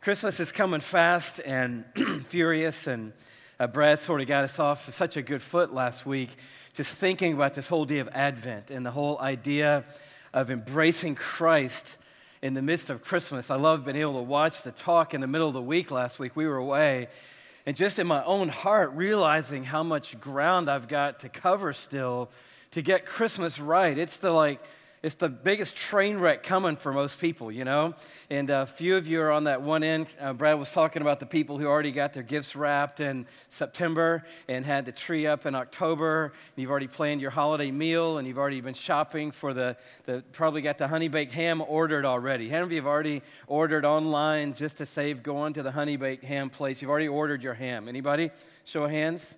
Christmas is coming fast and furious, and uh, Brad sort of got us off such a good foot last week, just thinking about this whole day of Advent and the whole idea of embracing Christ in the midst of Christmas. I love being able to watch the talk in the middle of the week last week. We were away, and just in my own heart, realizing how much ground I've got to cover still to get Christmas right. It's the like, it's the biggest train wreck coming for most people, you know? And a few of you are on that one end. Uh, Brad was talking about the people who already got their gifts wrapped in September and had the tree up in October. you've already planned your holiday meal and you've already been shopping for the, the probably got the honey baked ham ordered already. How many of you have already ordered online just to save going to the honey baked ham place? You've already ordered your ham. Anybody? Show of hands.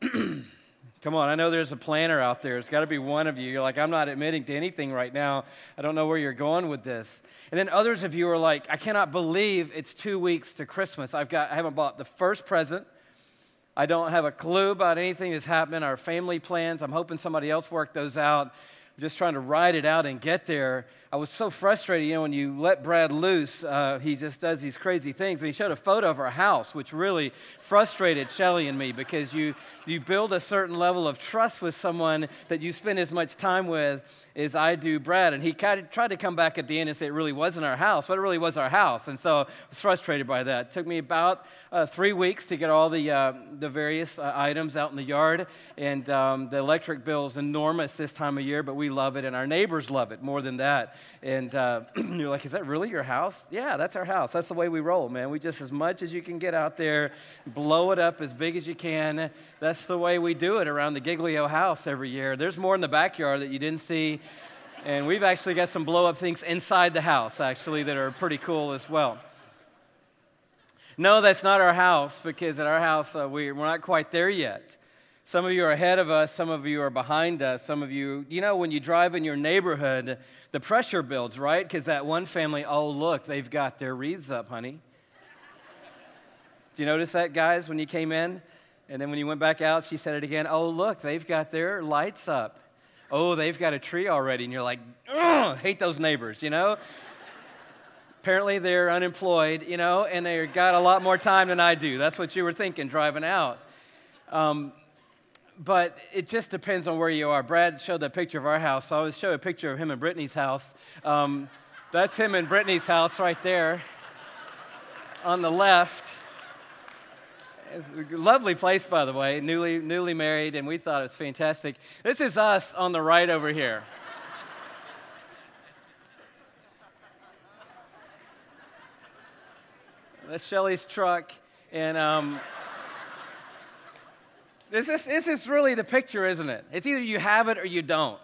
Come on, I know there's a planner out there. It's got to be one of you. You're like, I'm not admitting to anything right now. I don't know where you're going with this. And then others of you are like, I cannot believe it's two weeks to Christmas. I've got, I haven't bought the first present. I don't have a clue about anything that's happening. Our family plans, I'm hoping somebody else worked those out. I'm just trying to ride it out and get there. I was so frustrated, you know, when you let Brad loose, uh, he just does these crazy things. And he showed a photo of our house, which really frustrated Shelley and me because you, you build a certain level of trust with someone that you spend as much time with as I do Brad. And he kind of tried to come back at the end and say it really wasn't our house, but it really was our house. And so I was frustrated by that. It took me about uh, three weeks to get all the, uh, the various uh, items out in the yard. And um, the electric bill is enormous this time of year, but we love it, and our neighbors love it more than that. And uh, you're like, is that really your house? Yeah, that's our house. That's the way we roll, man. We just, as much as you can get out there, blow it up as big as you can. That's the way we do it around the Giglio house every year. There's more in the backyard that you didn't see. And we've actually got some blow up things inside the house, actually, that are pretty cool as well. No, that's not our house because at our house, uh, we, we're not quite there yet. Some of you are ahead of us, some of you are behind us. Some of you, you know, when you drive in your neighborhood, the pressure builds, right? Because that one family, oh, look, they've got their wreaths up, honey. Do you notice that, guys, when you came in? And then when you went back out, she said it again. Oh, look, they've got their lights up. Oh, they've got a tree already. And you're like, hate those neighbors, you know? Apparently, they're unemployed, you know, and they've got a lot more time than I do. That's what you were thinking driving out. Um, but it just depends on where you are. Brad showed that picture of our house. So I always show a picture of him and Brittany's house. Um, that's him and Brittany's house right there on the left. It's a lovely place, by the way, newly, newly married, and we thought it was fantastic. This is us on the right over here. That's Shelley's truck, and um, this is, this is really the picture, isn't it? It's either you have it or you don't.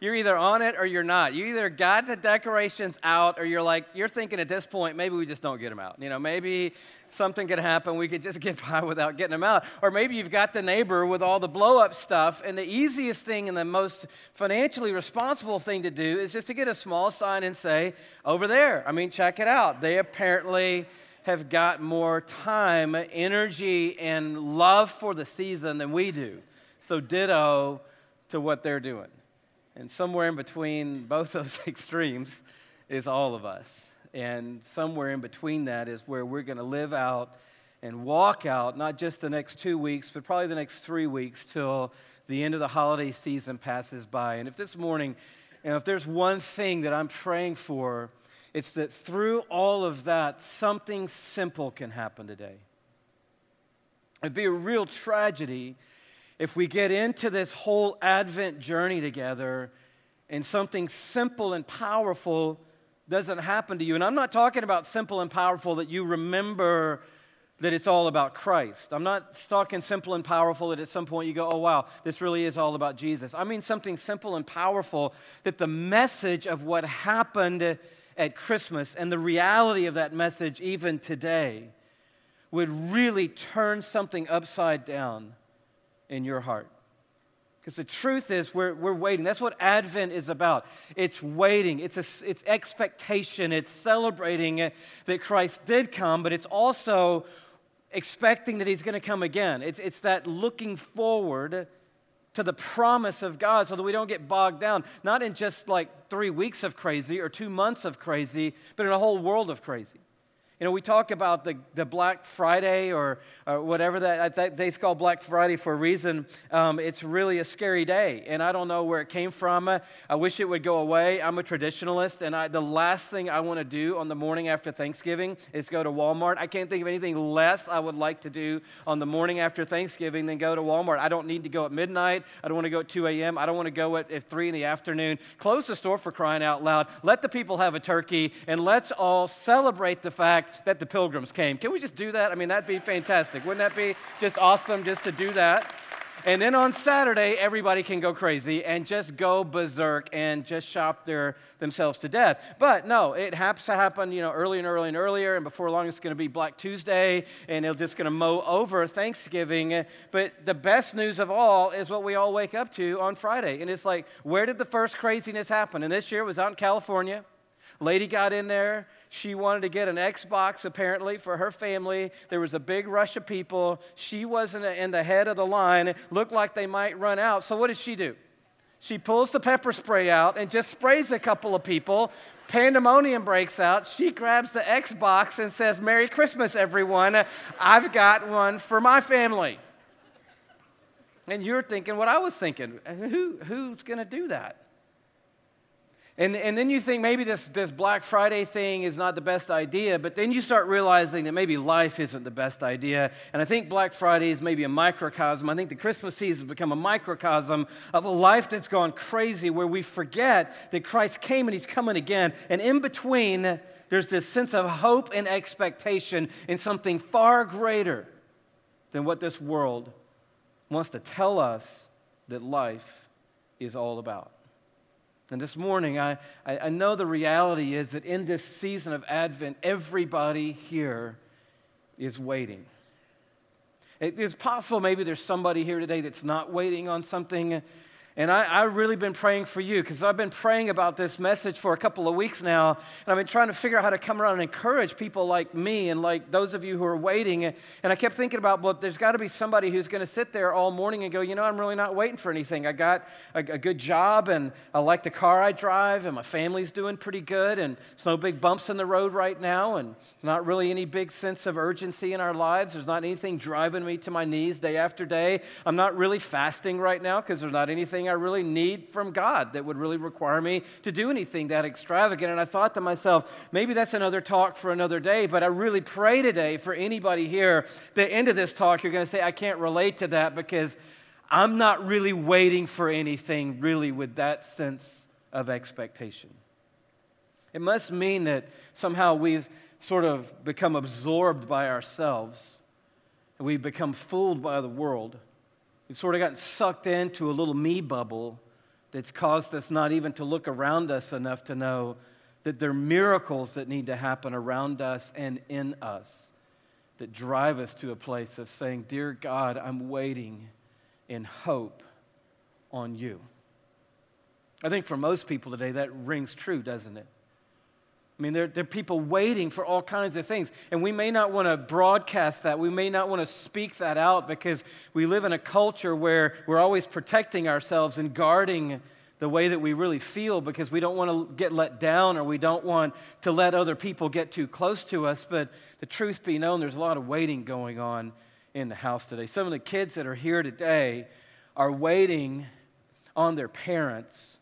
You're either on it or you're not. You either got the decorations out or you're like, you're thinking at this point, maybe we just don't get them out. You know, maybe something could happen. We could just get by without getting them out. Or maybe you've got the neighbor with all the blow up stuff, and the easiest thing and the most financially responsible thing to do is just to get a small sign and say, over there. I mean, check it out. They apparently have got more time, energy, and love for the season than we do. So, ditto to what they're doing. And somewhere in between both those extremes is all of us. And somewhere in between that is where we're going to live out and walk out, not just the next two weeks, but probably the next three weeks till the end of the holiday season passes by. And if this morning, and if there's one thing that I'm praying for, it's that through all of that, something simple can happen today. It'd be a real tragedy if we get into this whole Advent journey together and something simple and powerful doesn't happen to you. And I'm not talking about simple and powerful that you remember that it's all about Christ. I'm not talking simple and powerful that at some point you go, oh, wow, this really is all about Jesus. I mean something simple and powerful that the message of what happened at Christmas and the reality of that message, even today, would really turn something upside down in your heart. Because the truth is, we're, we're waiting. That's what Advent is about. It's waiting, it's, a, it's expectation, it's celebrating that Christ did come, but it's also expecting that He's going to come again. It's, it's that looking forward to the promise of God so that we don't get bogged down, not in just like three weeks of crazy or two months of crazy, but in a whole world of crazy. You know, we talk about the, the Black Friday or, or whatever that, they call Black Friday for a reason. Um, it's really a scary day, and I don't know where it came from. I wish it would go away. I'm a traditionalist, and I, the last thing I want to do on the morning after Thanksgiving is go to Walmart. I can't think of anything less I would like to do on the morning after Thanksgiving than go to Walmart. I don't need to go at midnight. I don't want to go at 2 a.m. I don't want to go at, at 3 in the afternoon. Close the store for crying out loud. Let the people have a turkey, and let's all celebrate the fact that the pilgrims came. Can we just do that? I mean, that'd be fantastic. Wouldn't that be just awesome just to do that? And then on Saturday, everybody can go crazy and just go berserk and just shop their, themselves to death. But no, it has to happen, you know, early and early and earlier, and before long it's going to be Black Tuesday, and it's just going to mow over Thanksgiving. But the best news of all is what we all wake up to on Friday. And it's like, where did the first craziness happen? And this year it was out in California. Lady got in there. She wanted to get an Xbox, apparently, for her family. There was a big rush of people. She wasn't in the head of the line. It looked like they might run out. So, what does she do? She pulls the pepper spray out and just sprays a couple of people. Pandemonium breaks out. She grabs the Xbox and says, Merry Christmas, everyone. I've got one for my family. And you're thinking what I was thinking. Who, who's going to do that? And, and then you think maybe this, this Black Friday thing is not the best idea, but then you start realizing that maybe life isn't the best idea. And I think Black Friday is maybe a microcosm. I think the Christmas season has become a microcosm of a life that's gone crazy where we forget that Christ came and he's coming again. And in between, there's this sense of hope and expectation in something far greater than what this world wants to tell us that life is all about. And this morning, I, I, know the reality is that in this season of Advent, everybody here is waiting. It is possible maybe there's somebody here today that's not waiting on something and I, have really been praying for you because I've been praying about this message for a couple of weeks now. And I've been trying to figure out how to come around and encourage people like me and like those of you who are waiting. And I kept thinking about, well, there's got to be somebody who's going to sit there all morning and go, you know, I'm really not waiting for anything. I got a, a good job and I like the car I drive and my family's doing pretty good. And there's no big bumps in the road right now. And not really any big sense of urgency in our lives. There's not anything driving me to my knees day after day. I'm not really fasting right now because there's not anything I really need from God that would really require me to do anything that extravagant. And I thought to myself, maybe that's another talk for another day, but I really pray today for anybody here, the end of this talk, you're going to say, I can't relate to that because I'm not really waiting for anything really with that sense of expectation. It must mean that somehow we've sort of become absorbed by ourselves and we've become fooled by the world We've sort of gotten sucked into a little me bubble that's caused us not even to look around us enough to know that there are miracles that need to happen around us and in us that drive us to a place of saying, Dear God, I'm waiting in hope on you. I think for most people today that rings true, doesn't it? I mean, there, there are people waiting for all kinds of things. And we may not want to broadcast that. We may not want to speak that out because we live in a culture where we're always protecting ourselves and guarding the way that we really feel because we don't want to get let down or we don't want to let other people get too close to us. But the truth be known, there's a lot of waiting going on in the house today. Some of the kids that are here today are waiting on their parents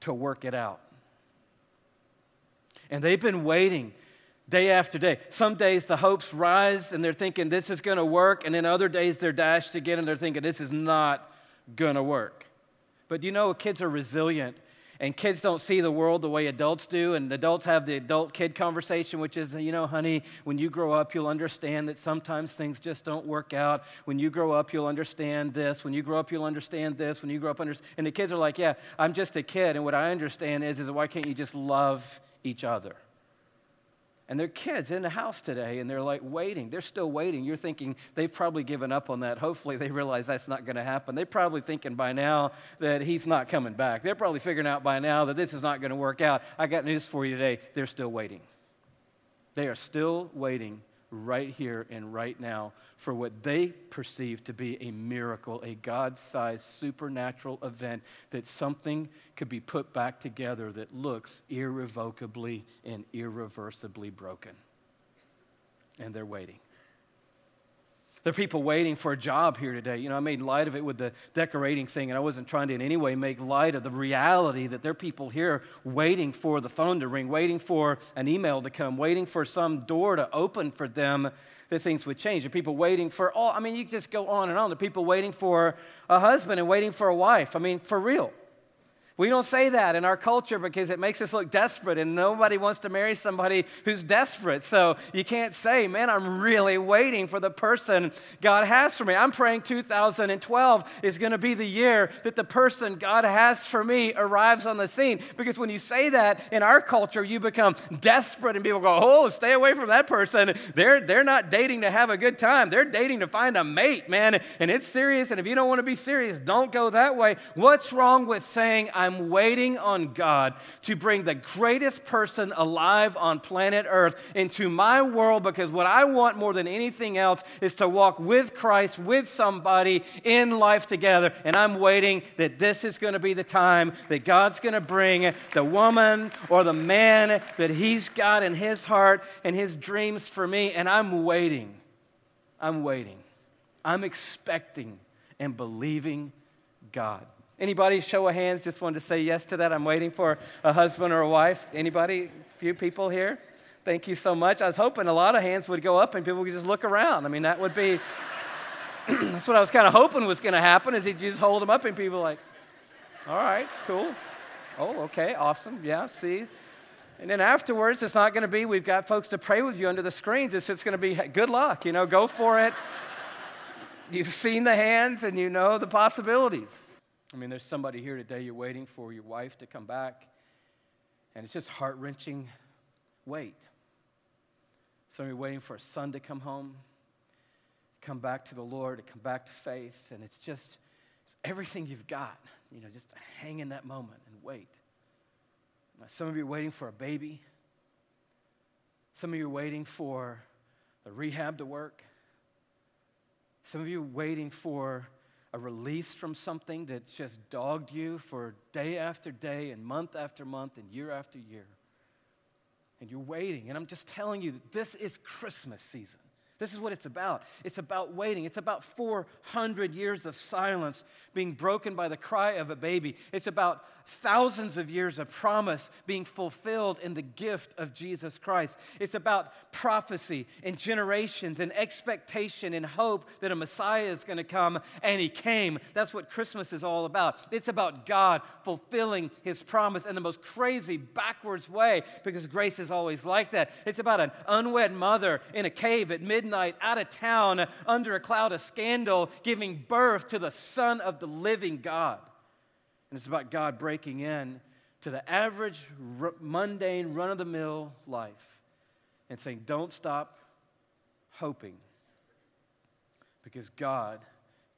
to work it out. And they've been waiting day after day. Some days the hopes rise and they're thinking this is going to work, and then other days they're dashed again and they're thinking this is not going to work. But you know, kids are resilient. And kids don't see the world the way adults do. And adults have the adult kid conversation, which is, you know, honey, when you grow up, you'll understand that sometimes things just don't work out. When you grow up, you'll understand this. When you grow up, you'll understand this. When you grow up, under- and the kids are like, yeah, I'm just a kid. And what I understand is, is why can't you just love each other. And their kids in the house today, and they're like waiting. They're still waiting. You're thinking they've probably given up on that. Hopefully, they realize that's not going to happen. They're probably thinking by now that he's not coming back. They're probably figuring out by now that this is not going to work out. I got news for you today. They're still waiting. They are still waiting right here and right now for what they perceive to be a miracle, a God sized supernatural event, that something could be put back together that looks irrevocably and irreversibly broken. and they're waiting. There are people waiting for a job here today. You know, I made light of it with the decorating thing, and I wasn't trying to in any way make light of the reality that there are people here waiting for the phone to ring, waiting for an email to come, waiting for some door to open for them that things would change. There are people waiting for all, I mean, you just go on and on. There are people waiting for a husband and waiting for a wife. I mean, for real. We don't say that in our culture because it makes us look desperate, and nobody wants to marry somebody who's desperate. So you can't say, Man, I'm really waiting for the person God has for me. I'm praying 2012 is going to be the year that the person God has for me arrives on the scene. Because when you say that in our culture, you become desperate, and people go, Oh, stay away from that person. They're, they're not dating to have a good time, they're dating to find a mate, man. And it's serious, and if you don't want to be serious, don't go that way. What's wrong with saying, I'm I'm waiting on God to bring the greatest person alive on planet Earth into my world because what I want more than anything else is to walk with Christ, with somebody in life together. And I'm waiting that this is going to be the time that God's going to bring the woman or the man that He's got in His heart and His dreams for me. And I'm waiting. I'm waiting. I'm expecting and believing God. Anybody show of hands just wanted to say yes to that? I'm waiting for a husband or a wife. Anybody? Few people here? Thank you so much. I was hoping a lot of hands would go up and people could just look around. I mean, that would be that's what I was kind of hoping was going to happen is he'd just hold them up and people like, all right, cool. Oh, okay, awesome. Yeah, see. And then afterwards, it's not going to be, we've got folks to pray with you under the screens. It's, just going to be, good luck, you know, go for it. You've seen the hands and you know the possibilities. I mean, there's somebody here today, you're waiting for your wife to come back, and it's just heart wrenching wait. Some of you are waiting for a son to come home, come back to the Lord, to come back to faith, and it's just it's everything you've got, you know, just hang in that moment and wait. Some of you are waiting for a baby. Some of you are waiting for the rehab to work. Some of you are waiting for a release from something that's just dogged you for day after day and month after month and year after year. And you're waiting. And I'm just telling you that this is Christmas season. This is what it's about. It's about waiting. It's about 400 years of silence being broken by the cry of a baby. It's about thousands of years of promise being fulfilled in the gift of Jesus Christ. It's about prophecy and generations and expectation and hope that a Messiah is going to come, and He came. That's what Christmas is all about. It's about God fulfilling His promise in the most crazy, backwards way because grace is always like that. It's about an unwed mother in a cave at midnight, out of town, under a cloud of scandal, giving birth to the Son of the living God. And it's about God breaking in to the average, r- mundane, run of the mill life and saying, Don't stop hoping because God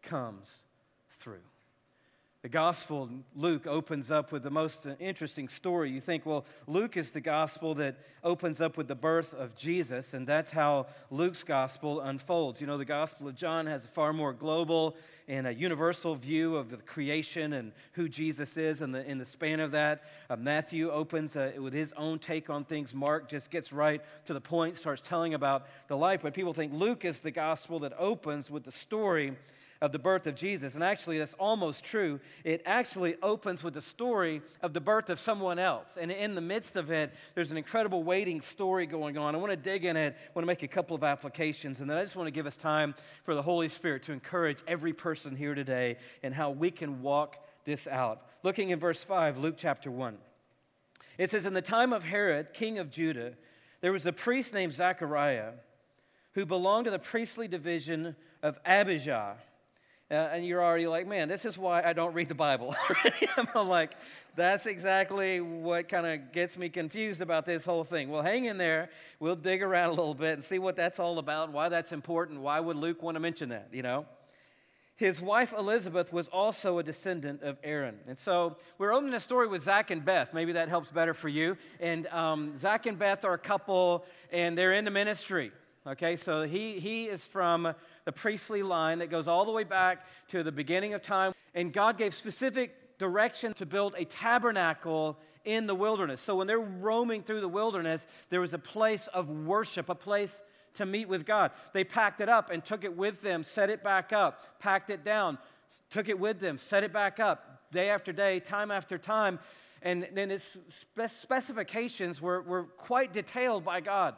comes through. The gospel, Luke, opens up with the most interesting story. You think, well, Luke is the gospel that opens up with the birth of Jesus, and that's how Luke's gospel unfolds. You know, the gospel of John has a far more global and a universal view of the creation and who Jesus is in the, in the span of that. Uh, Matthew opens uh, with his own take on things. Mark just gets right to the point, starts telling about the life. But people think Luke is the gospel that opens with the story of the birth of Jesus. And actually, that's almost true. It actually opens with the story of the birth of someone else. And in the midst of it, there's an incredible waiting story going on. I want to dig in it, I want to make a couple of applications. And then I just want to give us time for the Holy Spirit to encourage every person here today and how we can walk this out. Looking in verse 5, Luke chapter 1. It says, In the time of Herod, king of Judah, there was a priest named Zechariah who belonged to the priestly division of Abijah. Uh, and you're already like, man, this is why I don't read the Bible. I'm like, that's exactly what kind of gets me confused about this whole thing. Well, hang in there. We'll dig around a little bit and see what that's all about why that's important. Why would Luke want to mention that, you know? His wife Elizabeth was also a descendant of Aaron. And so we're opening a story with Zach and Beth. Maybe that helps better for you. And um, Zach and Beth are a couple, and they're in the ministry. Okay, so he, he is from the priestly line that goes all the way back to the beginning of time. And God gave specific direction to build a tabernacle in the wilderness. So when they're roaming through the wilderness, there was a place of worship, a place to meet with God. They packed it up and took it with them, set it back up, packed it down, took it with them, set it back up, day after day, time after time. And then its specifications were, were quite detailed by God.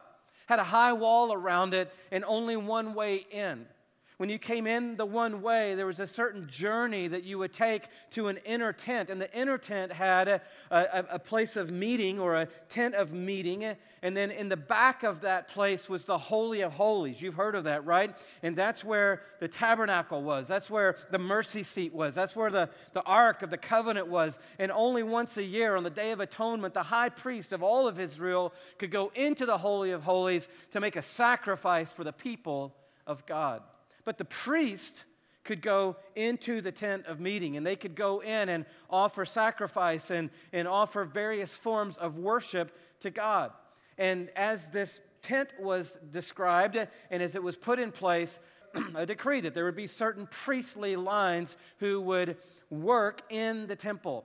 Had a high wall around it and only one way in. When you came in the one way, there was a certain journey that you would take to an inner tent. And the inner tent had a, a, a, place of meeting or a tent of meeting. And then in the back of that place was the Holy of Holies. You've heard of that, right? And that's where the tabernacle was. That's where the mercy seat was. That's where the, the Ark of the Covenant was. And only once a year, on the Day of Atonement, the high priest of all of Israel could go into the Holy of Holies to make a sacrifice for the people of God. But the priest could go into the tent of meeting and they could go in and offer sacrifice and, and offer various forms of worship to God. And as this tent was described and as it was put in place, a decree that there would be certain priestly lines who would work in the temple.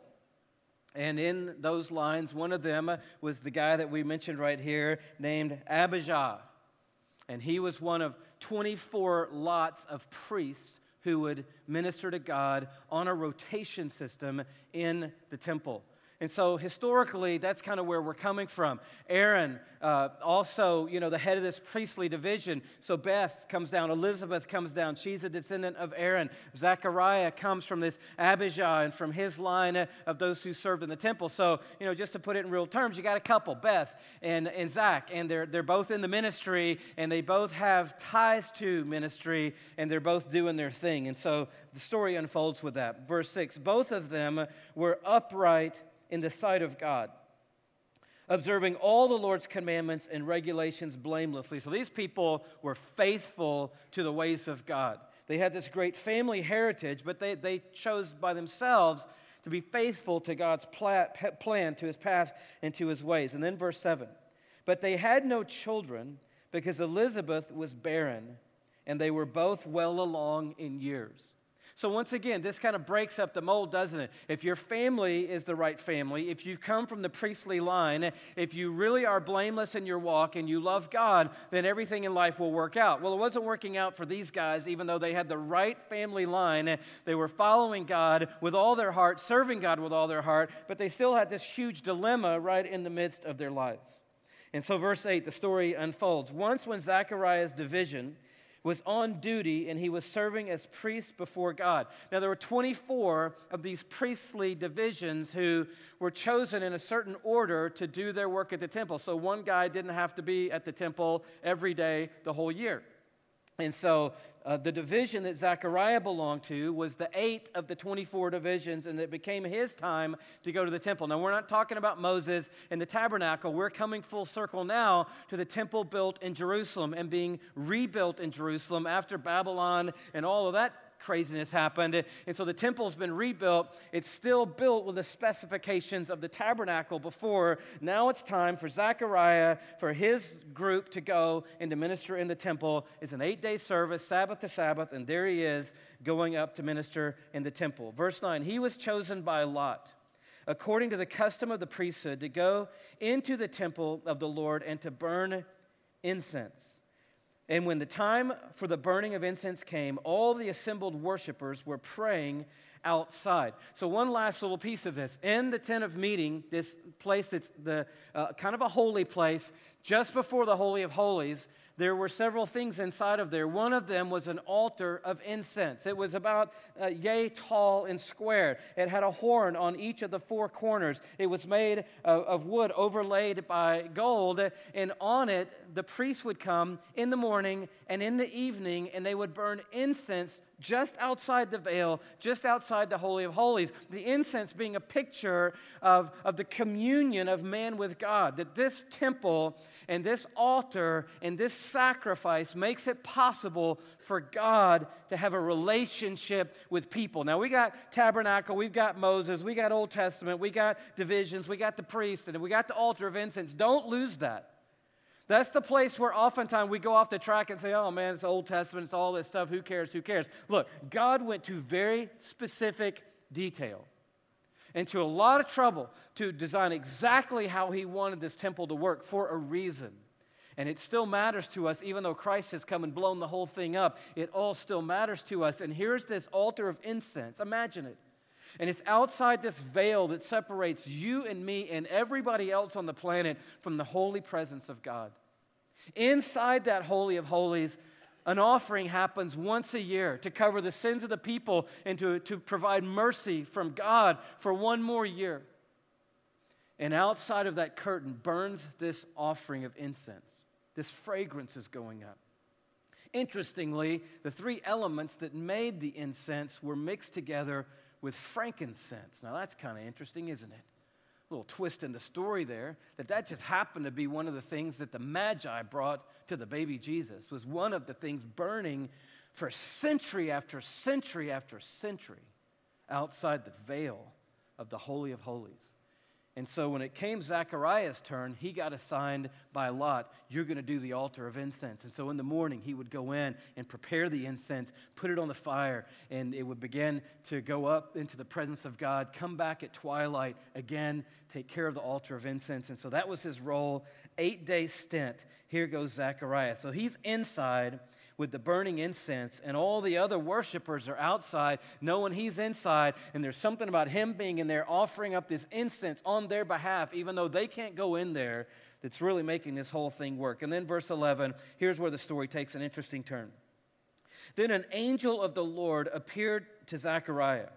And in those lines, one of them was the guy that we mentioned right here named Abijah. And he was one of 24 lots of priests who would minister to God on a rotation system in the temple. And so historically, that's kind of where we're coming from. Aaron, uh, also, you know, the head of this priestly division. So Beth comes down, Elizabeth comes down. She's a descendant of Aaron. Zechariah comes from this Abijah and from his line of those who served in the temple. So, you know, just to put it in real terms, you got a couple, Beth and, and Zach, and they're, they're both in the ministry, and they both have ties to ministry, and they're both doing their thing. And so the story unfolds with that. Verse 6 both of them were upright in the sight of God, observing all the Lord's commandments and regulations blamelessly. So these people were faithful to the ways of God. They had this great family heritage, but they, they chose by themselves to be faithful to God's plan, to his path, and to his ways. And then verse 7 But they had no children because Elizabeth was barren, and they were both well along in years. So, once again, this kind of breaks up the mold, doesn't it? If your family is the right family, if you've come from the priestly line, if you really are blameless in your walk and you love God, then everything in life will work out. Well, it wasn't working out for these guys, even though they had the right family line. They were following God with all their heart, serving God with all their heart, but they still had this huge dilemma right in the midst of their lives. And so, verse 8, the story unfolds. Once, when Zachariah's division, was on duty and he was serving as priest before God. Now, there were 24 of these priestly divisions who were chosen in a certain order to do their work at the temple. So, one guy didn't have to be at the temple every day the whole year. And so uh, the division that Zechariah belonged to was the eighth of the 24 divisions, and it became his time to go to the temple. Now, we're not talking about Moses and the tabernacle. We're coming full circle now to the temple built in Jerusalem and being rebuilt in Jerusalem after Babylon and all of that craziness happened. And so the temple's been rebuilt. It's still built with the specifications of the tabernacle before. Now it's time for Zechariah, for his group to go and to minister in the temple. It's an eight day service, Sabbath to Sabbath, and there he is going up to minister in the temple. Verse 9 He was chosen by Lot according to the custom of the priesthood, to go into the temple of the Lord and to burn incense. And when the time for the burning of incense came, all the assembled worshipers were praying outside. So, one last little piece of this. In the tent of meeting, this place that's the, uh, kind of a holy place, just before the Holy of Holies, there were several things inside of there. One of them was an altar of incense. It was about uh, yay tall and square. It had a horn on each of the four corners. It was made of, of wood overlaid by gold, and on it the priests would come in the morning and in the evening, and they would burn incense just outside the veil, just outside the Holy of Holies. The incense being a picture of, of the communion of man with God. That this temple and this altar and this sacrifice makes it possible for God to have a relationship with people. Now, we got tabernacle, we've got Moses, we got Old Testament, we got divisions, we got the priest, and we got the altar of incense. Don't lose that. That's the place where oftentimes we go off the track and say, oh man, it's Old Testament, it's all this stuff, who cares, who cares? Look, God went to very specific detail and to a lot of trouble to design exactly how he wanted this temple to work for a reason. And it still matters to us, even though Christ has come and blown the whole thing up. It all still matters to us. And here's this altar of incense. Imagine it. And it's outside this veil that separates you and me and everybody else on the planet from the holy presence of God. Inside that Holy of Holies, an offering happens once a year to cover the sins of the people and to, to provide mercy from God for one more year. And outside of that curtain burns this offering of incense. This fragrance is going up. Interestingly, the three elements that made the incense were mixed together with frankincense. Now, that's kind of interesting, isn't it? A little twist in the story there that that just happened to be one of the things that the magi brought to the baby jesus was one of the things burning for century after century after century outside the veil of the holy of holies and so when it came Zechariah's turn, he got assigned by Lot, you're going to do the altar of incense. And so in the morning, he would go in and prepare the incense, put it on the fire, and it would begin to go up into the presence of God, come back at twilight, again, take care of the altar of incense. And so that was his role, eight day stint. Here goes Zechariah. So he's inside with the burning incense, and all the other worshipers are outside, knowing he's inside, and there's something about him being in there offering up this incense on their behalf, even though they can't go in there, that's really making this whole thing work. And then, verse 11, here's where the story takes an interesting turn. Then an angel of the Lord appeared to Zechariah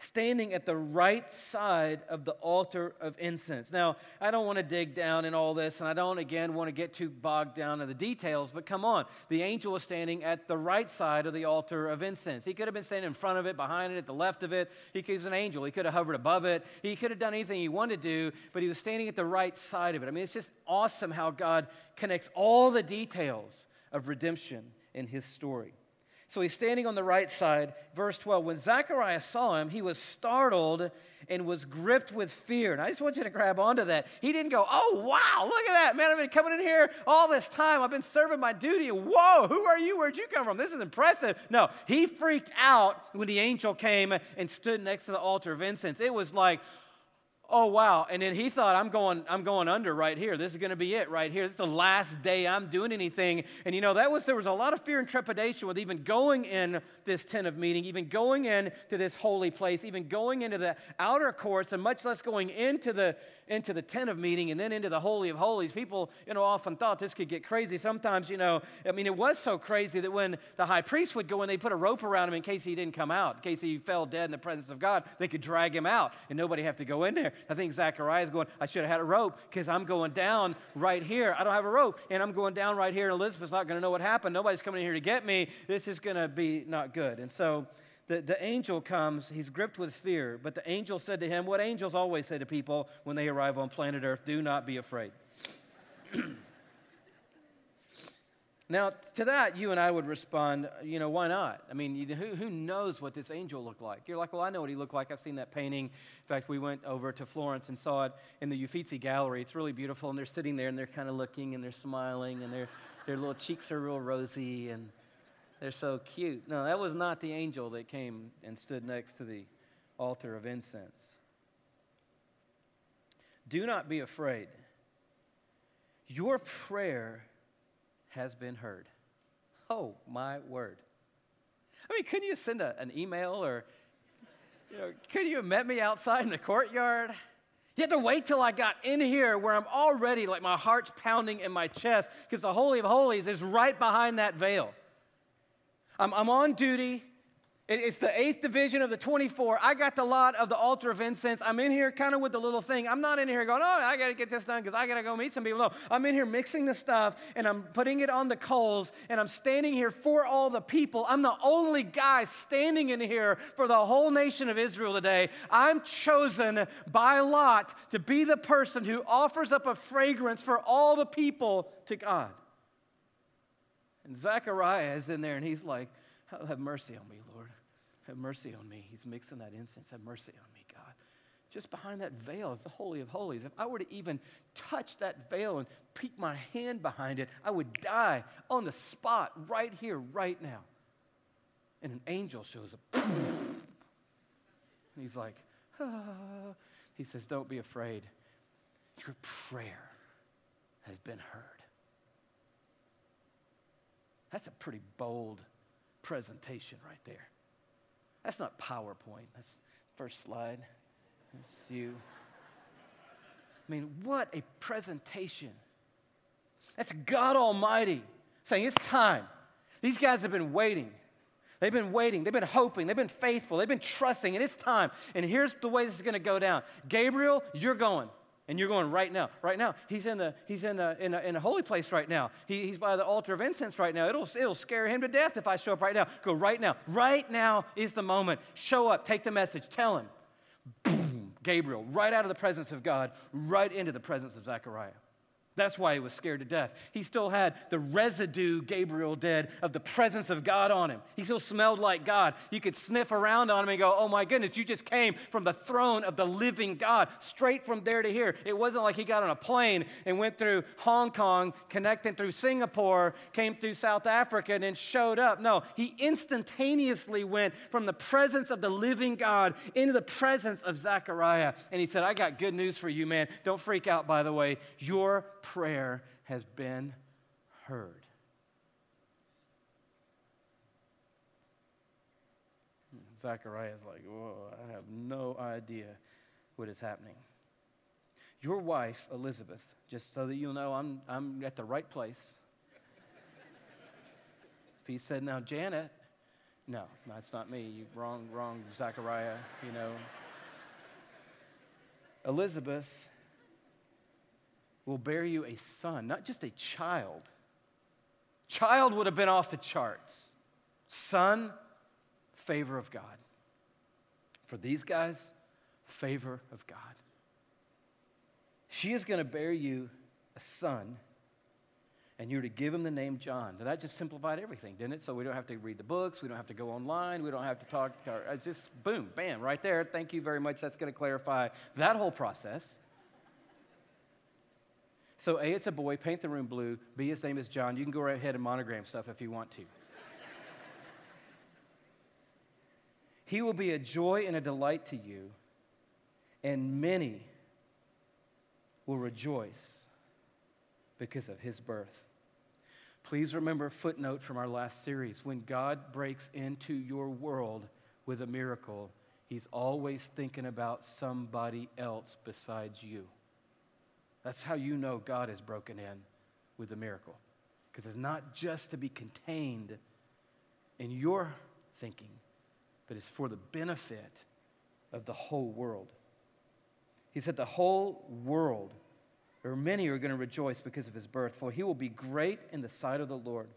standing at the right side of the altar of incense. Now, I don't want to dig down in all this, and I don't, again, want to get too bogged down in the details, but come on. The angel was standing at the right side of the altar of incense. He could have been standing in front of it, behind it, at the left of it. He was an angel. He could have hovered above it. He could have done anything he wanted to do, but he was standing at the right side of it. I mean, it's just awesome how God connects all the details of redemption in his story. So he's standing on the right side. Verse 12 When Zechariah saw him, he was startled and was gripped with fear. And I just want you to grab onto that. He didn't go, Oh, wow, look at that. Man, I've been coming in here all this time. I've been serving my duty. Whoa, who are you? Where'd you come from? This is impressive. No, he freaked out when the angel came and stood next to the altar of incense. It was like, oh wow. And then he thought i'm going i'm going under right here. This is going to be it right here. This is the last day i'm doing anything. And you know that was there was a lot of fear and trepidation with even going in this tent of meeting even going in to this holy place even going into the outer courts and much less going into the into the tent of meeting and then into the holy of holies people you know often thought this could get crazy sometimes you know i mean it was so crazy that when the high priest would go in they put a rope around him in case he didn't come out in case he fell dead in the presence of god they could drag him out and nobody have to go in there I think Zachariah is going, I should have had a rope because I'm going down right here. I don't have a rope, and I'm going down right here, and Elizabeth's not going to know what happened. Nobody's coming in here to get me. This is going to be not good. And so the, the angel comes. He's gripped with fear, but the angel said to him, What angels always say to people when they arrive on planet Earth do not be afraid. Now, to that, you and I would respond, you know, why not? I mean, who, who knows what this angel looked like? You're like, well, I know what he looked like. I've seen that painting. In fact, we went over to Florence and saw it in the Uffizi Gallery. It's really beautiful, and they're sitting there and they're kind of looking and they're smiling and their, their little cheeks are real rosy and they're so cute. No, that was not the angel that came and stood next to the altar of incense. Do not be afraid. Your prayer has been heard. Oh, my word. I mean, couldn't you send a, an email or, you know, could you have met me outside in the courtyard? You had to wait till I got in here where I'm already like my heart's pounding in my chest because the Holy of Holies is right behind that veil. I'm, I'm on duty. It's the eighth division of the 24. I got the lot of the altar of incense. I'm in here kind of with the little thing. I'm not in here going, oh, I got to get this done because I got to go meet some people. No, I'm in here mixing the stuff and I'm putting it on the coals and I'm standing here for all the people. I'm the only guy standing in here for the whole nation of Israel today. I'm chosen by lot to be the person who offers up a fragrance for all the people to God. And Zechariah is in there and he's like, have mercy on me, Lord. Have mercy on me. He's mixing that incense. Have mercy on me, God. Just behind that veil is the Holy of Holies. If I were to even touch that veil and peek my hand behind it, I would die on the spot right here, right now. And an angel shows up. And he's like, ah. He says, Don't be afraid. Your prayer has been heard. That's a pretty bold presentation right there. That's not PowerPoint. That's first slide. That's you. I mean, what a presentation. That's God Almighty saying, It's time. These guys have been waiting. They've been waiting. They've been hoping. They've been faithful. They've been trusting, and it's time. And here's the way this is going to go down Gabriel, you're going. And you're going right now, right now. He's in the he's in the in a, in a holy place right now. He, he's by the altar of incense right now. It'll it'll scare him to death if I show up right now. Go right now. Right now is the moment. Show up. Take the message. Tell him. Boom. Gabriel, right out of the presence of God, right into the presence of Zechariah. That's why he was scared to death. He still had the residue, Gabriel did, of the presence of God on him. He still smelled like God. You could sniff around on him and go, oh my goodness, you just came from the throne of the living God, straight from there to here. It wasn't like he got on a plane and went through Hong Kong, connecting through Singapore, came through South Africa, and then showed up. No, he instantaneously went from the presence of the living God into the presence of Zechariah. And he said, I got good news for you, man. Don't freak out, by the way. Your prayer has been heard. Zechariah is like, Whoa, I have no idea what is happening. Your wife, Elizabeth, just so that you'll know I'm, I'm at the right place. if he said, Now, Janet, no, that's not me. You, wrong, wrong, Zechariah, you know. Elizabeth will bear you a son, not just a child. Child would have been off the charts. Son, favor of God. For these guys, favor of God. She is going to bear you a son, and you're to give him the name John. Now, that just simplified everything, didn't it? So we don't have to read the books, we don't have to go online, we don't have to talk. It's just boom, bam, right there. Thank you very much. That's going to clarify that whole process. So, A, it's a boy, paint the room blue. B, his name is John. You can go right ahead and monogram stuff if you want to. he will be a joy and a delight to you, and many will rejoice because of his birth. Please remember a footnote from our last series. When God breaks into your world with a miracle, he's always thinking about somebody else besides you. That's how you know God has broken in with the miracle. Because it's not just to be contained in your thinking, but it's for the benefit of the whole world. He said, The whole world, or many, are going to rejoice because of his birth, for he will be great in the sight of the Lord.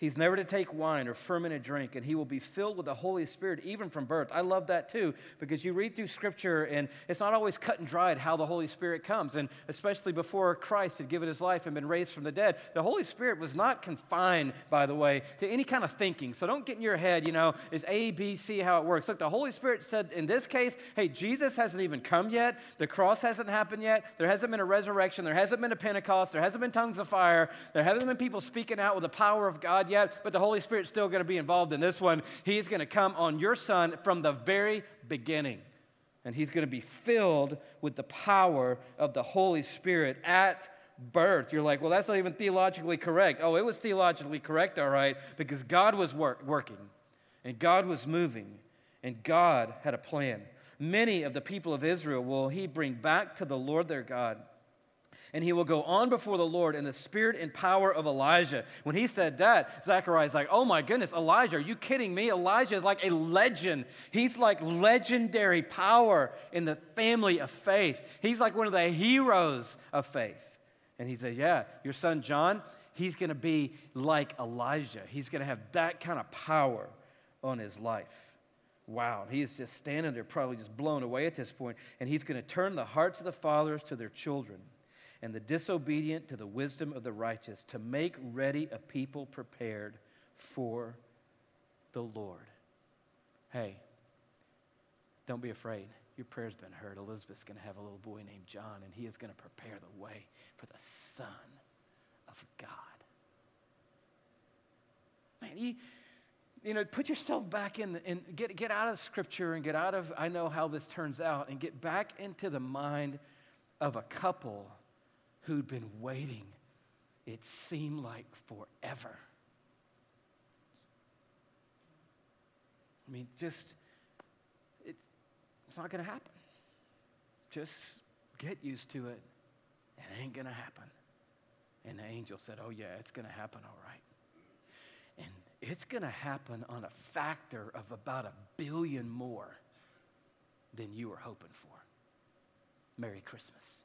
He's never to take wine or fermented drink, and he will be filled with the Holy Spirit even from birth. I love that too, because you read through Scripture, and it's not always cut and dried how the Holy Spirit comes. And especially before Christ had given his life and been raised from the dead, the Holy Spirit was not confined, by the way, to any kind of thinking. So don't get in your head, you know, is A, B, C how it works. Look, the Holy Spirit said in this case, hey, Jesus hasn't even come yet, the cross hasn't happened yet, there hasn't been a resurrection, there hasn't been a Pentecost, there hasn't been tongues of fire, there hasn't been people speaking out with the power of God yet, but the Holy Spirit's still going to be involved in this one. He's going to come on your son from the very beginning. And he's going to be filled with the power of the Holy Spirit at birth. You're like, well, that's not even theologically correct. Oh, it was theologically correct, all right, because God was work- working and God was moving and God had a plan. Many of the people of Israel will he bring back to the Lord their God and he will go on before the Lord in the spirit and power of Elijah. When he said that, Zechariah's like, oh my goodness, Elijah, are you kidding me? Elijah is like a legend. He's like legendary power in the family of faith. He's like one of the heroes of faith. And he said, yeah, your son John, he's going to be like Elijah. He's going to have that kind of power on his life. Wow, he's just standing there, probably just blown away at this point, and he's going to turn the hearts of the fathers to their children and the disobedient to the wisdom of the righteous, to make ready a people prepared for the Lord. Hey, don't be afraid. Your prayer's been heard. Elizabeth's going to have a little boy named John, and he is going to prepare the way for the Son of God. Man, you, you know, put yourself back in and get, get out of Scripture and get out of, I know how this turns out, and get back into the mind of a couple who'd been waiting, it seemed like forever. I mean, just, it, it's not going to happen. Just get used to it. It ain't going to happen. And the angel said, Oh, yeah, it's going to happen all right. And it's going to happen on a factor of about a billion more than you were hoping for. Merry Christmas.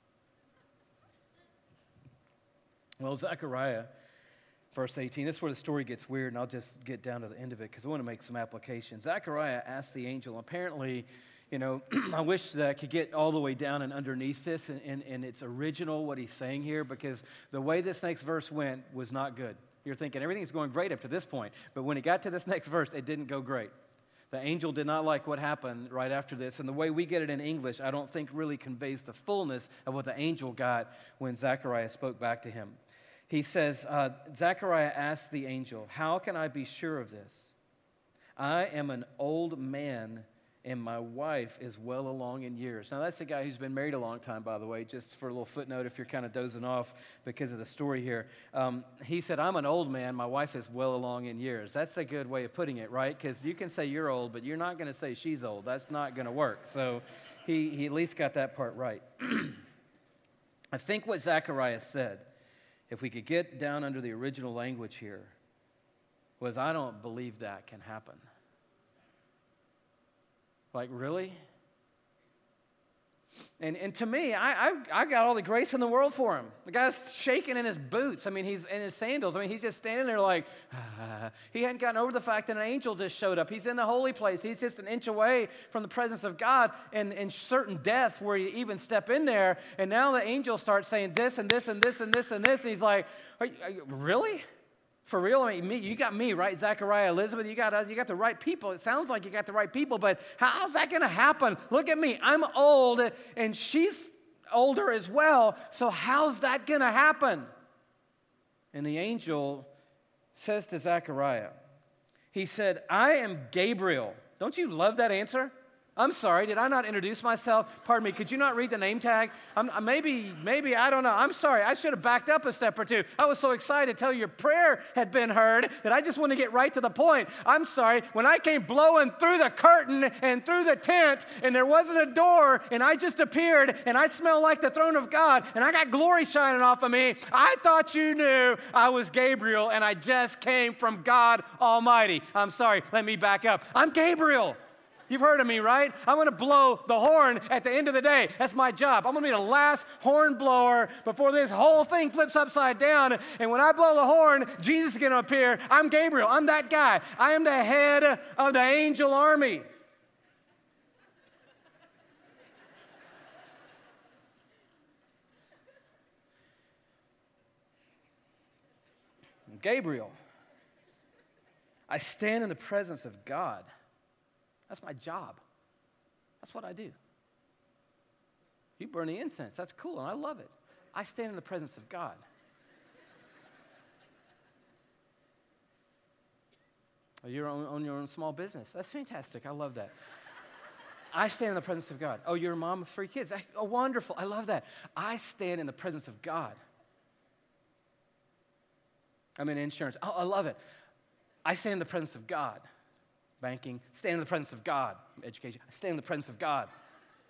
Well, Zechariah, verse 18, this is where the story gets weird, and I'll just get down to the end of it because I want to make some applications. Zechariah asked the angel, apparently, you know, I wish that I could get all the way down and underneath this and, and, and it's original what he's saying here because the way this next verse went was not good. You're thinking everything's going great up to this point, but when it got to this next verse, it didn't go great. The angel did not like what happened right after this, and the way we get it in English, I don't think really conveys the fullness of what the angel got when Zechariah spoke back to him. He says, uh, Zechariah asked the angel, How can I be sure of this? I am an old man and my wife is well along in years. Now, that's a guy who's been married a long time, by the way, just for a little footnote if you're kind of dozing off because of the story here. Um, he said, I'm an old man, my wife is well along in years. That's a good way of putting it, right? Because you can say you're old, but you're not going to say she's old. That's not going to work. So he, he at least got that part right. I think what Zacharias said, if we could get down under the original language here, was I don't believe that can happen. Like, really? And, and to me, I, I, I, got all the grace in the world for him. The guy's shaking in his boots. I mean, he's in his sandals. I mean, he's just standing there like, ah. he hadn't gotten over the fact that an angel just showed up. He's in the holy place. He's just an inch away from the presence of God and, and certain death where you even step in there. And now the angel starts saying this and this and this and this and this. And he's like, are you, are you, really? For real, I mean, me, you got me, right? Zachariah, Elizabeth, you got us, you got the right people. It sounds like you got the right people, but how's that going to happen? Look at me. I'm old, and she's older as well. So, how's that going to happen? And the angel says to Zachariah, He said, I am Gabriel. Don't you love that answer? I'm sorry, did I not introduce myself? Pardon me, could you not read the name tag? I'm, uh, maybe, maybe, I don't know. I'm sorry, I should have backed up a step or two. I was so excited to tell you your prayer had been heard that I just want to get right to the point. I'm sorry, when I came blowing through the curtain and through the tent and there wasn't a door and I just appeared and I smelled like the throne of God and I got glory shining off of me, I thought you knew I was Gabriel and I just came from God Almighty. I'm sorry, let me back up. I'm Gabriel. You've heard of me, right? I'm going to blow the horn at the end of the day. That's my job. I'm going to be the last horn blower before this whole thing flips upside down. And when I blow the horn, Jesus is going to appear. I'm Gabriel. I'm that guy. I am the head of the angel army. Gabriel. I stand in the presence of God. That's my job. That's what I do. You burn the incense. That's cool, and I love it. I stand in the presence of God. Oh, you're on, on your own small business. That's fantastic. I love that. I stand in the presence of God. Oh, you're a mom of three kids. oh, wonderful. I love that. I stand in the presence of God. I'm in insurance. Oh, I love it. I stand in the presence of God banking, stay in the presence of God. Education, I stay in the presence of God.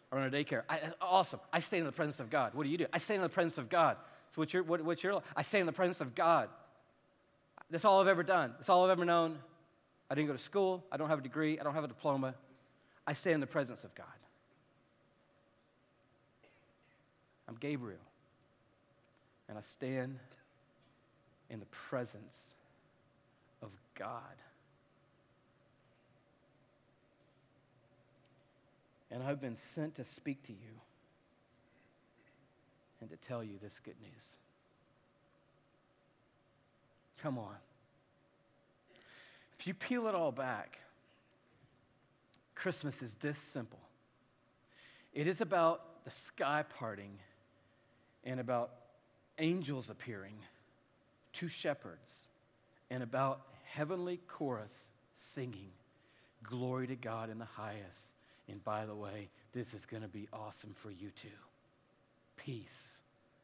I run a daycare. I, awesome. I stay in the presence of God. What do you do? I stay in the presence of God. So what's your, what, what's your, I stay in the presence of God. That's all I've ever done. That's all I've ever known. I didn't go to school. I don't have a degree. I don't have a diploma. I stay in the presence of God. I'm Gabriel. And I stand in the presence of God. And I've been sent to speak to you and to tell you this good news. Come on. If you peel it all back, Christmas is this simple it is about the sky parting and about angels appearing, two shepherds, and about heavenly chorus singing, Glory to God in the highest and by the way, this is going to be awesome for you too. Peace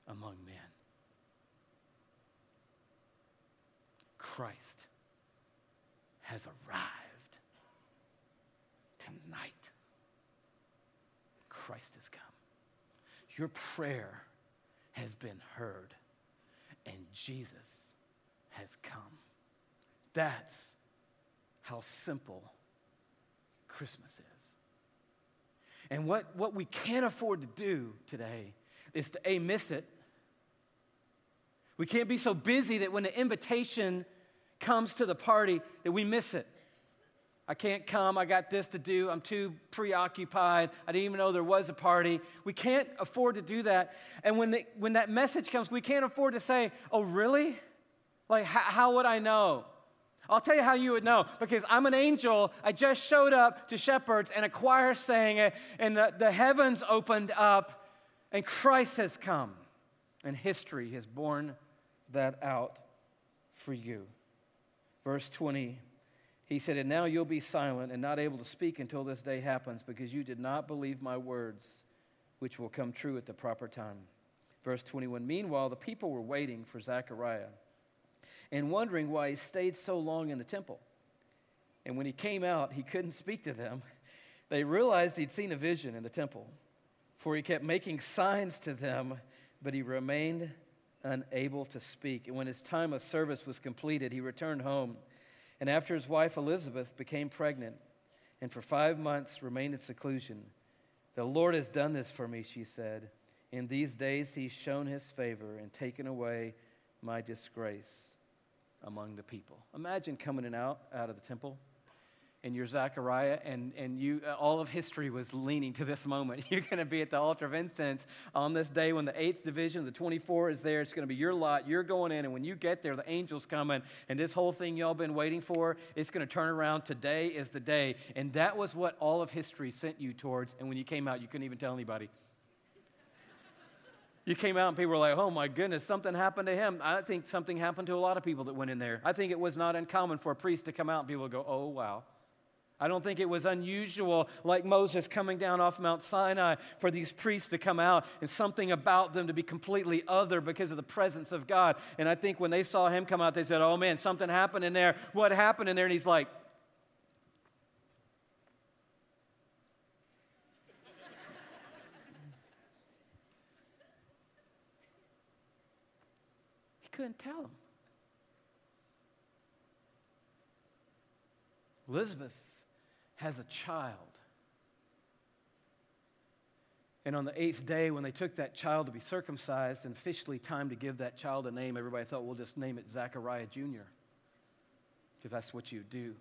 among men. Christ has arrived. tonight, Christ has come. Your prayer has been heard, and Jesus has come. That's how simple Christmas is. And what, what we can't afford to do today is to A, miss it. We can't be so busy that when the invitation comes to the party that we miss it. I can't come. I got this to do. I'm too preoccupied. I didn't even know there was a party. We can't afford to do that. And when, the, when that message comes, we can't afford to say, Oh, really? Like, how, how would I know? I'll tell you how you would know because I'm an angel. I just showed up to shepherds and a choir sang it, and the, the heavens opened up, and Christ has come. And history has borne that out for you. Verse 20, he said, And now you'll be silent and not able to speak until this day happens because you did not believe my words, which will come true at the proper time. Verse 21, Meanwhile, the people were waiting for Zechariah and wondering why he stayed so long in the temple. And when he came out, he couldn't speak to them. They realized he'd seen a vision in the temple, for he kept making signs to them, but he remained unable to speak. And when his time of service was completed, he returned home. And after his wife Elizabeth became pregnant, and for five months remained in seclusion, the Lord has done this for me, she said. In these days he's shown his favor and taken away my disgrace among the people. Imagine coming in out out of the temple and you're Zechariah, and, and you, uh, all of history was leaning to this moment. You're going to be at the altar of incense on this day when the 8th division, the 24 is there. It's going to be your lot. You're going in, and when you get there, the angel's coming, and this whole thing y'all been waiting for, it's going to turn around. Today is the day. And that was what all of history sent you towards, and when you came out, you couldn't even tell anybody. You came out and people were like, oh my goodness, something happened to him. I think something happened to a lot of people that went in there. I think it was not uncommon for a priest to come out and people would go, oh wow. I don't think it was unusual, like Moses coming down off Mount Sinai, for these priests to come out and something about them to be completely other because of the presence of God. And I think when they saw him come out, they said, Oh man, something happened in there. What happened in there? And he's like, couldn't tell him. Elizabeth has a child. And on the eighth day, when they took that child to be circumcised and officially time to give that child a name, everybody thought, we'll just name it Zachariah Jr., because that's what you do.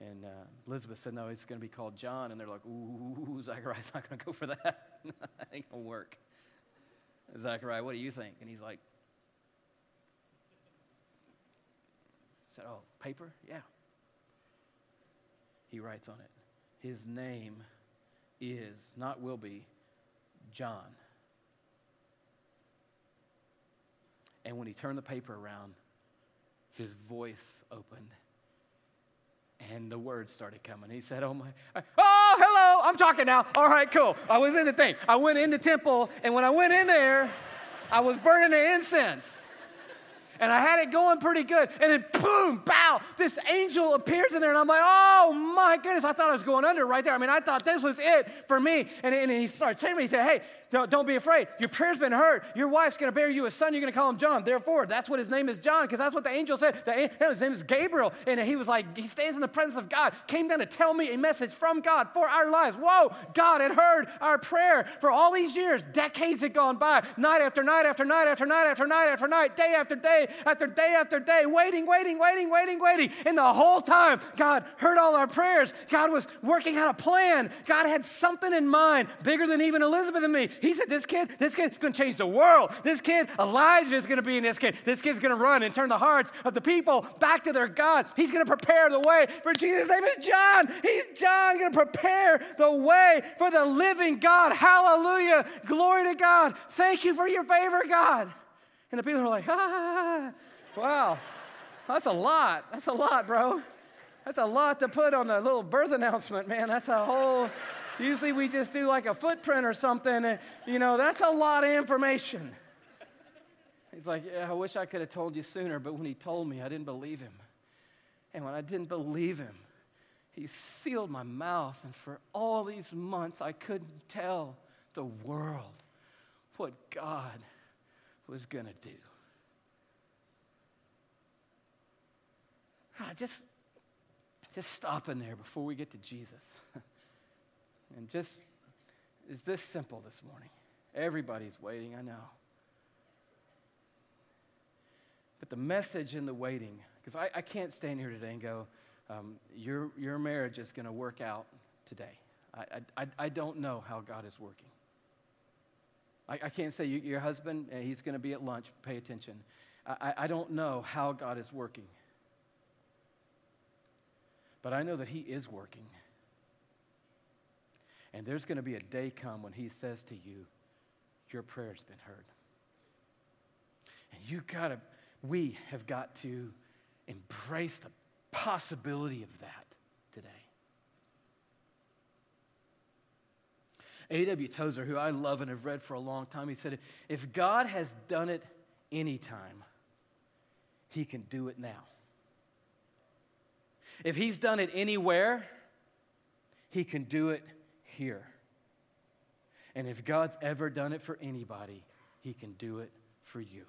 And uh, Elizabeth said, no, it's going to be called John. And they're like, ooh, Zachariah's not going to go for that. that ain't going to work. Zachariah, what do you think? And he's like, said, Oh, paper? Yeah. He writes on it. His name is, not will be, John. And when he turned the paper around, his voice opened and the words started coming. He said, Oh my, oh, hello, I'm talking now. All right, cool. I was in the thing. I went in the temple, and when I went in there, I was burning the incense and I had it going pretty good. And then, boom, bow, this angel appears in there, and I'm like, oh my goodness, I thought I was going under right there. I mean, I thought this was it for me. And, and he started telling me, he said, hey, don't, don't be afraid. Your prayer's been heard. Your wife's going to bear you a son. You're going to call him John. Therefore, that's what his name is, John, because that's what the angel said. The, his name is Gabriel. And he was like, he stands in the presence of God, came down to tell me a message from God for our lives. Whoa, God had heard our prayer for all these years. Decades had gone by, night after night after night after night after night after night, day after after day after day, waiting, waiting, waiting, waiting, waiting. And the whole time, God heard all our prayers. God was working out a plan. God had something in mind bigger than even Elizabeth and me. He said, This kid, this kid's going to change the world. This kid, Elijah, is going to be in this kid. This kid's going to run and turn the hearts of the people back to their God. He's going to prepare the way for Jesus. His name is John. He's John going to prepare the way for the living God. Hallelujah. Glory to God. Thank you for your favor, God. And the people are like, ah, wow. That's a lot. That's a lot, bro. That's a lot to put on a little birth announcement, man. That's a whole. Usually we just do like a footprint or something. And, you know, that's a lot of information. He's like, Yeah, I wish I could have told you sooner, but when he told me, I didn't believe him. And when I didn't believe him, He sealed my mouth, and for all these months, I couldn't tell the world what God was going to do. Ah, just, just stop in there before we get to Jesus. and just, is this simple this morning? Everybody's waiting, I know. But the message in the waiting, because I, I, can't stand here today and go, um, your, your marriage is going to work out today. I, I, I don't know how God is working. I, I can't say you, your husband, uh, he's going to be at lunch, pay attention. I, I don't know how God is working. But I know that He is working. And there's going to be a day come when He says to you, Your prayer's been heard. And you got to, we have got to embrace the possibility of that today. A.W. Tozer, who I love and have read for a long time, he said, If God has done it anytime, he can do it now. If he's done it anywhere, he can do it here. And if God's ever done it for anybody, he can do it for you.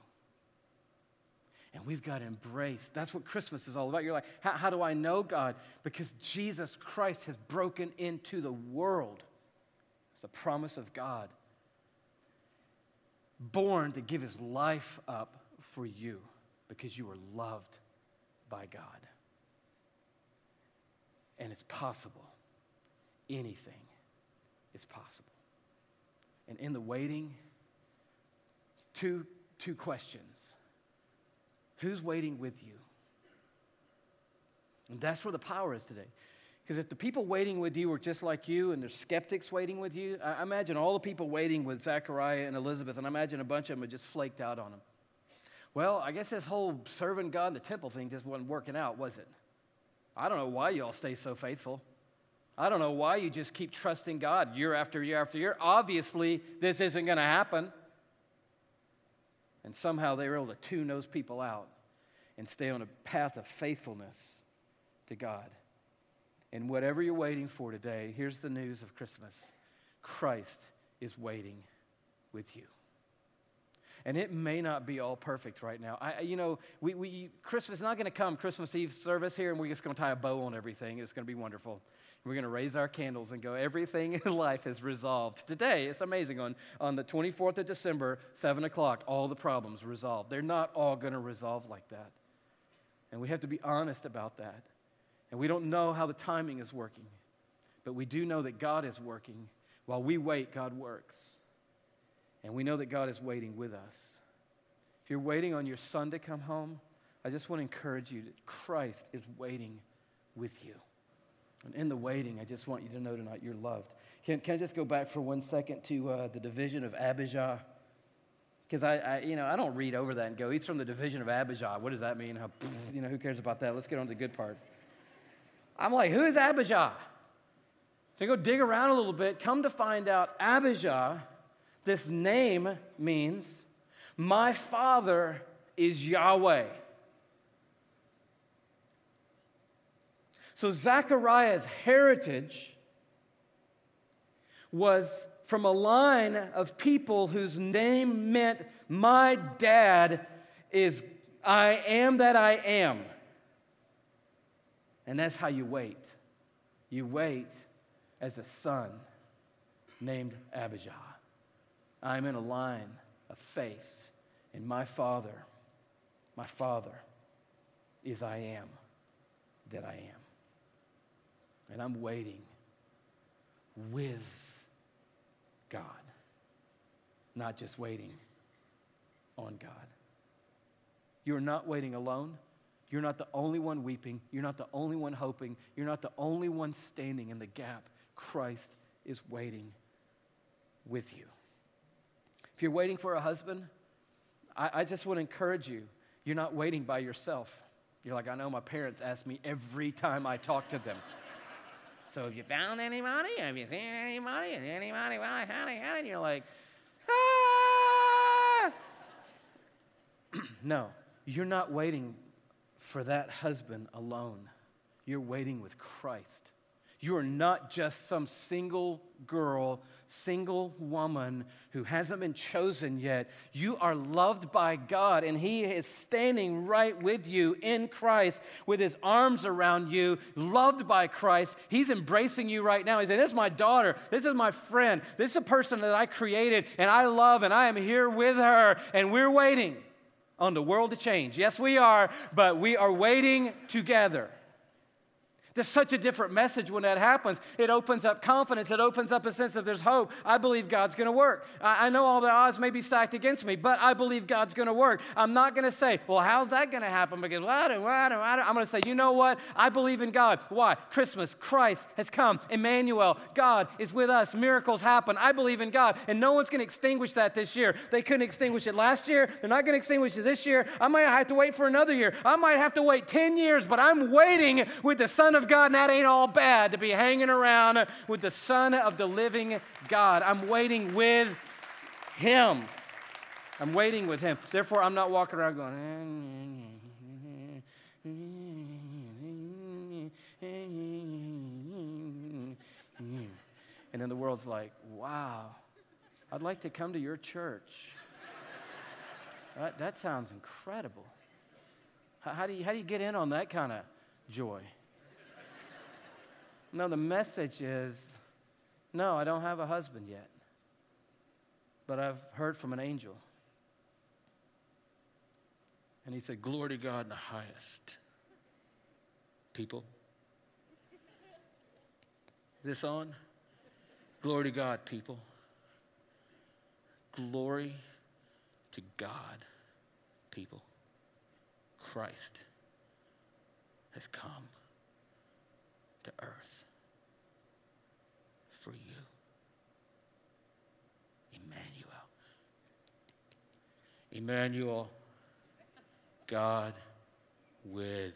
And we've got to embrace. That's what Christmas is all about. You're like, how, how, do I know God? Because Jesus Christ has broken into the world. It's the promise of God. Born to give his life up for you because you are loved by God. And it's possible. Anything is possible. And in the waiting, two, two questions Who's waiting with you? And that's where the power is today. Because if the people waiting with you were just like you and there's skeptics waiting with you, I imagine all the people waiting with Zechariah and Elizabeth, and I imagine a bunch of them had just flaked out on them. Well, I guess this whole serving God in the temple thing just wasn't working out, was it? I don't know why you all stay so faithful. I don't know why you just keep trusting God year after year after year. Obviously, this isn't going to happen. And somehow they were able to tune those people out and stay on a path of faithfulness to God. And whatever you're waiting for today, here's the news of Christmas Christ is waiting with you. And it may not be all perfect right now. I, you know, we, we, Christmas is not going to come Christmas Eve service here and we're just going to tie a bow on everything. It's going to be wonderful. We're going to raise our candles and go, everything in life is resolved. Today, it's amazing. On, on the 24th of December, 7 o'clock, all the problems resolved. They're not all going to resolve like that. And we have to be honest about that. And we don't know how the timing is working, but we do know that God is working. While we wait, God works. And we know that God is waiting with us. If you're waiting on your son to come home, I just want to encourage you that Christ is waiting with you. And in the waiting, I just want you to know tonight you're loved. Can, can I just go back for one second to uh, the division of Abijah? Because I, I, you know, I don't read over that and go, he's from the division of Abijah. What does that mean? How, you know, who cares about that? Let's get on to the good part. I'm like, who is Abijah? To go dig around a little bit, come to find out Abijah this name means, My Father is Yahweh. So Zechariah's heritage was from a line of people whose name meant, My dad is I am that I am. And that's how you wait. You wait as a son named Abijah. I'm in a line of faith in my Father. My Father is I am that I am. And I'm waiting with God, not just waiting on God. You're not waiting alone. You're not the only one weeping. You're not the only one hoping. You're not the only one standing in the gap. Christ is waiting with you. If you're waiting for a husband, I, I just want to encourage you. You're not waiting by yourself. You're like, I know my parents ask me every time I talk to them. so have you found anybody? Have you seen anybody? Is anybody? Well, honey, honey. And you're like, ah. no, you're not waiting for that husband alone. You're waiting with Christ You are not just some single girl, single woman who hasn't been chosen yet. You are loved by God, and He is standing right with you in Christ with His arms around you, loved by Christ. He's embracing you right now. He's saying, This is my daughter. This is my friend. This is a person that I created and I love, and I am here with her, and we're waiting on the world to change. Yes, we are, but we are waiting together. There's such a different message when that happens. It opens up confidence. It opens up a sense of there's hope. I believe God's going to work. I, I, know all the odds may be stacked against me, but I believe God's going to work. I'm not going to say, well, how's that going to happen? Because well, I don't, I don't, I don't. I'm going to say, you know what? I believe in God. Why? Christmas, Christ has come. Emmanuel, God is with us. Miracles happen. I believe in God. And no one's going to extinguish that this year. They couldn't extinguish it last year. They're not going to extinguish it this year. I might have to wait for another year. I might have to wait 10 years, but I'm waiting with the Son of God, and that ain't all bad to be hanging around with the Son of the living God. I'm waiting with Him. I'm waiting with Him. Therefore, I'm not walking around going, and then the world's like, wow, I'd like to come to your church. that, that sounds incredible. How, how, do you, how do you get in on that kind of joy? No, the message is no, I don't have a husband yet, but I've heard from an angel. And he said, Glory to God in the highest. People. Is this on? Glory to God, people. Glory to God, people. Christ has come to earth for you. Emmanuel. Emmanuel, God with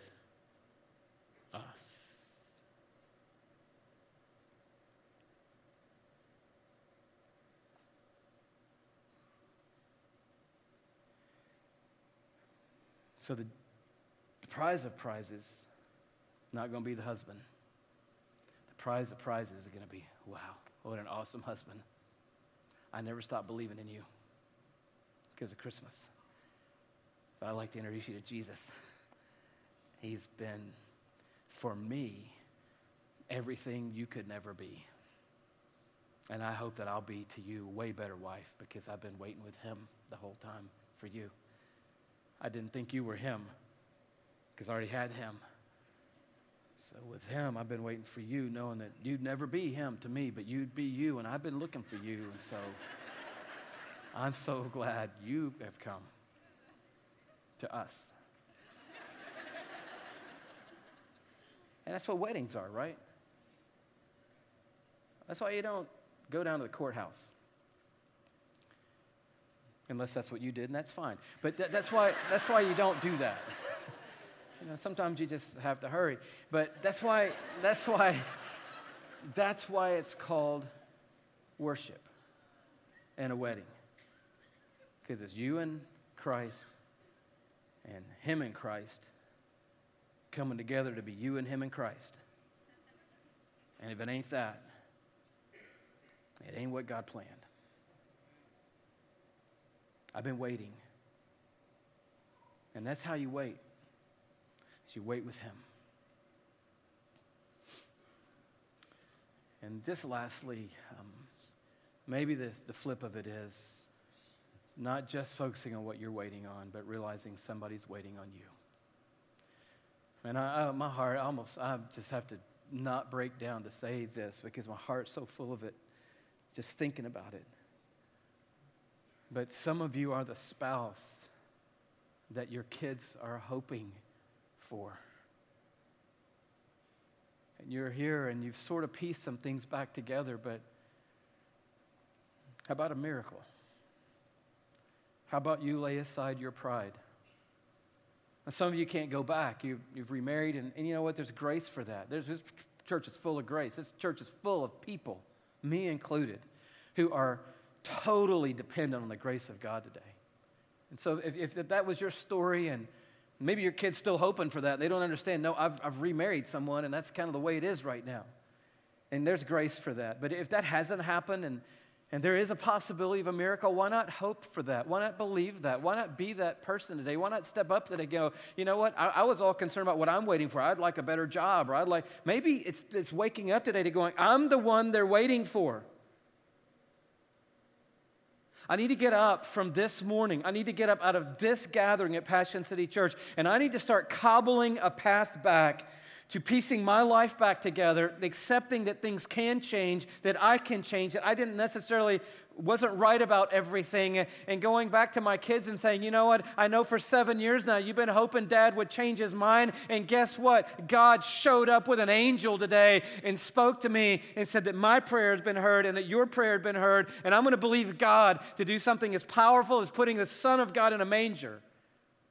us. So the prize of prizes not going to be the husband. The prize of prizes is going to be Wow, what an awesome husband. I never stopped believing in you because of Christmas. But I'd like to introduce you to Jesus. He's been, for me, everything you could never be. And I hope that I'll be to you a way better wife because I've been waiting with him the whole time for you. I didn't think you were him because I already had him. So with him, I've been waiting for you, knowing that you'd never be him to me, but you'd be you, and I've been looking for you. And so I'm so glad you have come to us. And that's what weddings are, right? That's why you don't go down to the courthouse. Unless that's what you did, and that's fine. But th- that's, why, that's why you don't do that. You know, sometimes you just have to hurry. But that's why, that's why, that's why it's called worship and a wedding. Because it's you and Christ and Him and Christ coming together to be you and Him and Christ. And if it ain't that, it ain't what God planned. I've been waiting. And that's how you wait as you wait with Him. And just lastly, um, maybe the, the flip of it is not just focusing on what you're waiting on, but realizing somebody's waiting on you. And I, I, my heart, almost, I just have to not break down to say this because my heart's so full of it, just thinking about it. But some of you are the spouse that your kids are hoping And you're here and you've sort of pieced some things back together, but how about a miracle? How about you lay aside your pride? Now, some of you can't go back. You, you've remarried, and, and you know what? There's grace for that. There's, this church is full of grace. This church is full of people, me included, who are totally dependent on the grace of God today. And so, if, if that was your story and Maybe your kid's still hoping for that. They don't understand. No, I've, I've remarried someone, and that's kind of the way it is right now. And there's grace for that. But if that hasn't happened and, and there is a possibility of a miracle, why not hope for that? Why not believe that? Why not be that person today? Why not step up today and go, you know what? I, I, was all concerned about what I'm waiting for. I'd like a better job, or I'd like, maybe it's, it's waking up today to going, I'm the one they're waiting for. I need to get up from this morning. I need to get up out of this gathering at Passion City Church, and I need to start cobbling a path back to piecing my life back together, accepting that things can change, that I can change, that I didn't necessarily wasn't right about everything, and going back to my kids and saying, you know what, I know for seven years now you've been hoping dad would change his mind, and guess what? God showed up with an angel today and spoke to me and said that my prayer has been heard and that your prayer had been heard, and I'm going to believe God to do something as powerful as putting the Son of God in a manger.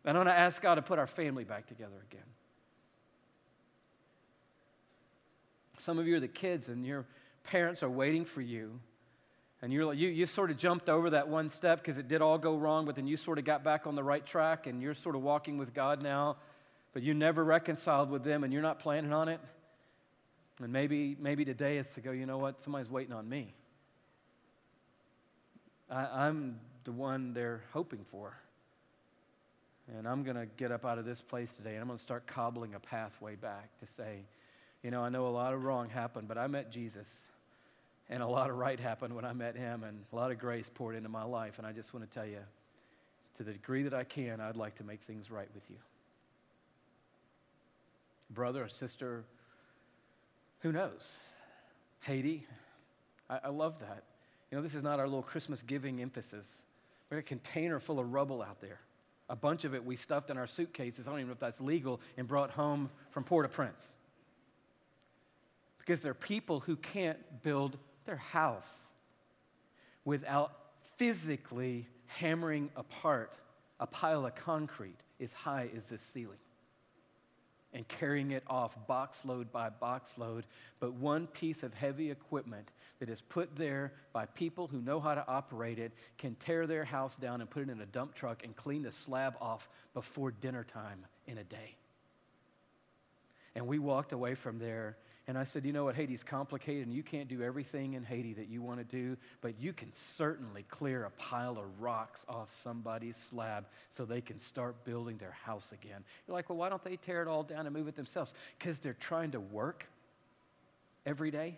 And I'm going to ask God to put our family back together again. Some of you are the kids, and your parents are waiting for you. And you're, you, you sort of jumped over that one step because it did all go wrong, but then you sort of got back on the right track and you're sort of walking with God now, but you never reconciled with them and you're not planning on it. And maybe, maybe today is to go, you know what? Somebody's waiting on me. I, I'm the one they're hoping for. And I'm going to get up out of this place today and I'm going to start cobbling a pathway back to say, you know, I know a lot of wrong happened, but I met Jesus. And a lot of right happened when I met him, and a lot of grace poured into my life. And I just want to tell you, to the degree that I can, I'd like to make things right with you. Brother or sister, who knows? Haiti, I, I love that. You know, this is not our little Christmas giving emphasis. We got a container full of rubble out there. A bunch of it we stuffed in our suitcases. I don't even know if that's legal, and brought home from Port au Prince. Because there are people who can't build their house without physically hammering apart a pile of concrete as high as this ceiling and carrying it off box load by box load. But one piece of heavy equipment that is put there by people who know how to operate it can tear their house down and put it in a dump truck and clean the slab off before dinner time in a day. And we walked away from there and I said, You know what? Haiti's complicated, and you can't do everything in Haiti that you want to do, but you can certainly clear a pile of rocks off somebody's slab so they can start building their house again. You're like, Well, why don't they tear it all down and move it themselves? Because they're trying to work every day.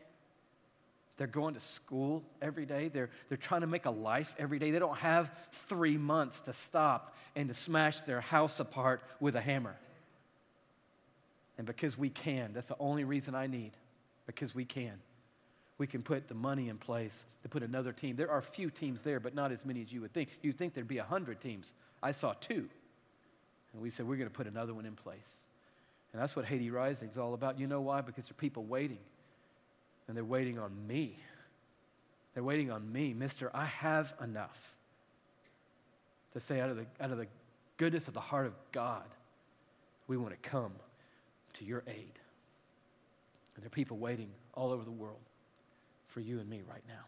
They're going to school every day. They're, they're trying to make a life every day. They don't have three months to stop and to smash their house apart with a hammer. And because we can, that's the only reason I need, because we can. We can put the money in place to put another team. There are few teams there, but not as many as you would think. You'd think there'd be 100 teams. I saw two. And we said, we're going to put another one in place. And that's what Haiti Rising is all about. You know why? Because there are people waiting. And they're waiting on me. They're waiting on me. Mister, I have enough to say out of the, out of the goodness of the heart of God, we want to come to your aid. And there are people waiting all over the world for you and me right now.